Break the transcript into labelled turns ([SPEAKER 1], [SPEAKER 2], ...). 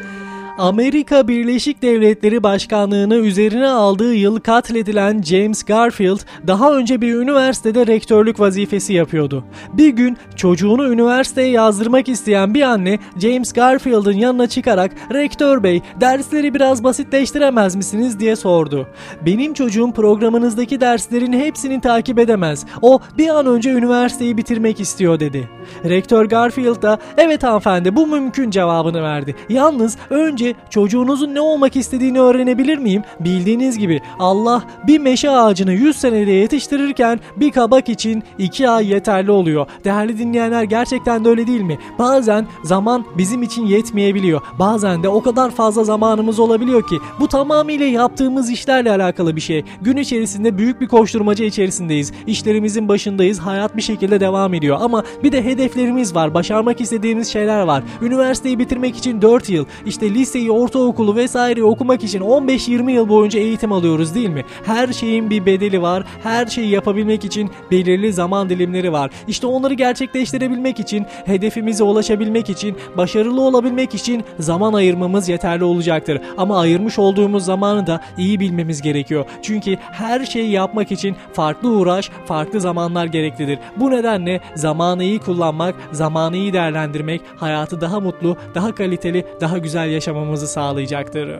[SPEAKER 1] you Amerika Birleşik Devletleri Başkanlığını üzerine aldığı yıl katledilen James Garfield daha önce bir üniversitede rektörlük vazifesi yapıyordu. Bir gün çocuğunu üniversiteye yazdırmak isteyen bir anne James Garfield'ın yanına çıkarak "Rektör bey, dersleri biraz basitleştiremez misiniz?" diye sordu. "Benim çocuğum programınızdaki derslerin hepsini takip edemez. O bir an önce üniversiteyi bitirmek istiyor." dedi. Rektör Garfield da "Evet hanımefendi, bu mümkün." cevabını verdi. Yalnız önce çocuğunuzun ne olmak istediğini öğrenebilir miyim? Bildiğiniz gibi Allah bir meşe ağacını 100 senede yetiştirirken bir kabak için 2 ay yeterli oluyor. Değerli dinleyenler gerçekten de öyle değil mi? Bazen zaman bizim için yetmeyebiliyor. Bazen de o kadar fazla zamanımız olabiliyor ki bu tamamıyla yaptığımız işlerle alakalı bir şey. Gün içerisinde büyük bir koşturmaca içerisindeyiz. İşlerimizin başındayız. Hayat bir şekilde devam ediyor ama bir de hedeflerimiz var. Başarmak istediğimiz şeyler var. Üniversiteyi bitirmek için 4 yıl, işte lise liseyi, ortaokulu vesaire okumak için 15-20 yıl boyunca eğitim alıyoruz değil mi? Her şeyin bir bedeli var. Her şeyi yapabilmek için belirli zaman dilimleri var. İşte onları gerçekleştirebilmek için, hedefimize ulaşabilmek için, başarılı olabilmek için zaman ayırmamız yeterli olacaktır. Ama ayırmış olduğumuz zamanı da iyi bilmemiz gerekiyor. Çünkü her şeyi yapmak için farklı uğraş, farklı zamanlar gereklidir. Bu nedenle zamanı iyi kullanmak, zamanı iyi değerlendirmek hayatı daha mutlu, daha kaliteli, daha güzel yaşamamız sağlayacaktır.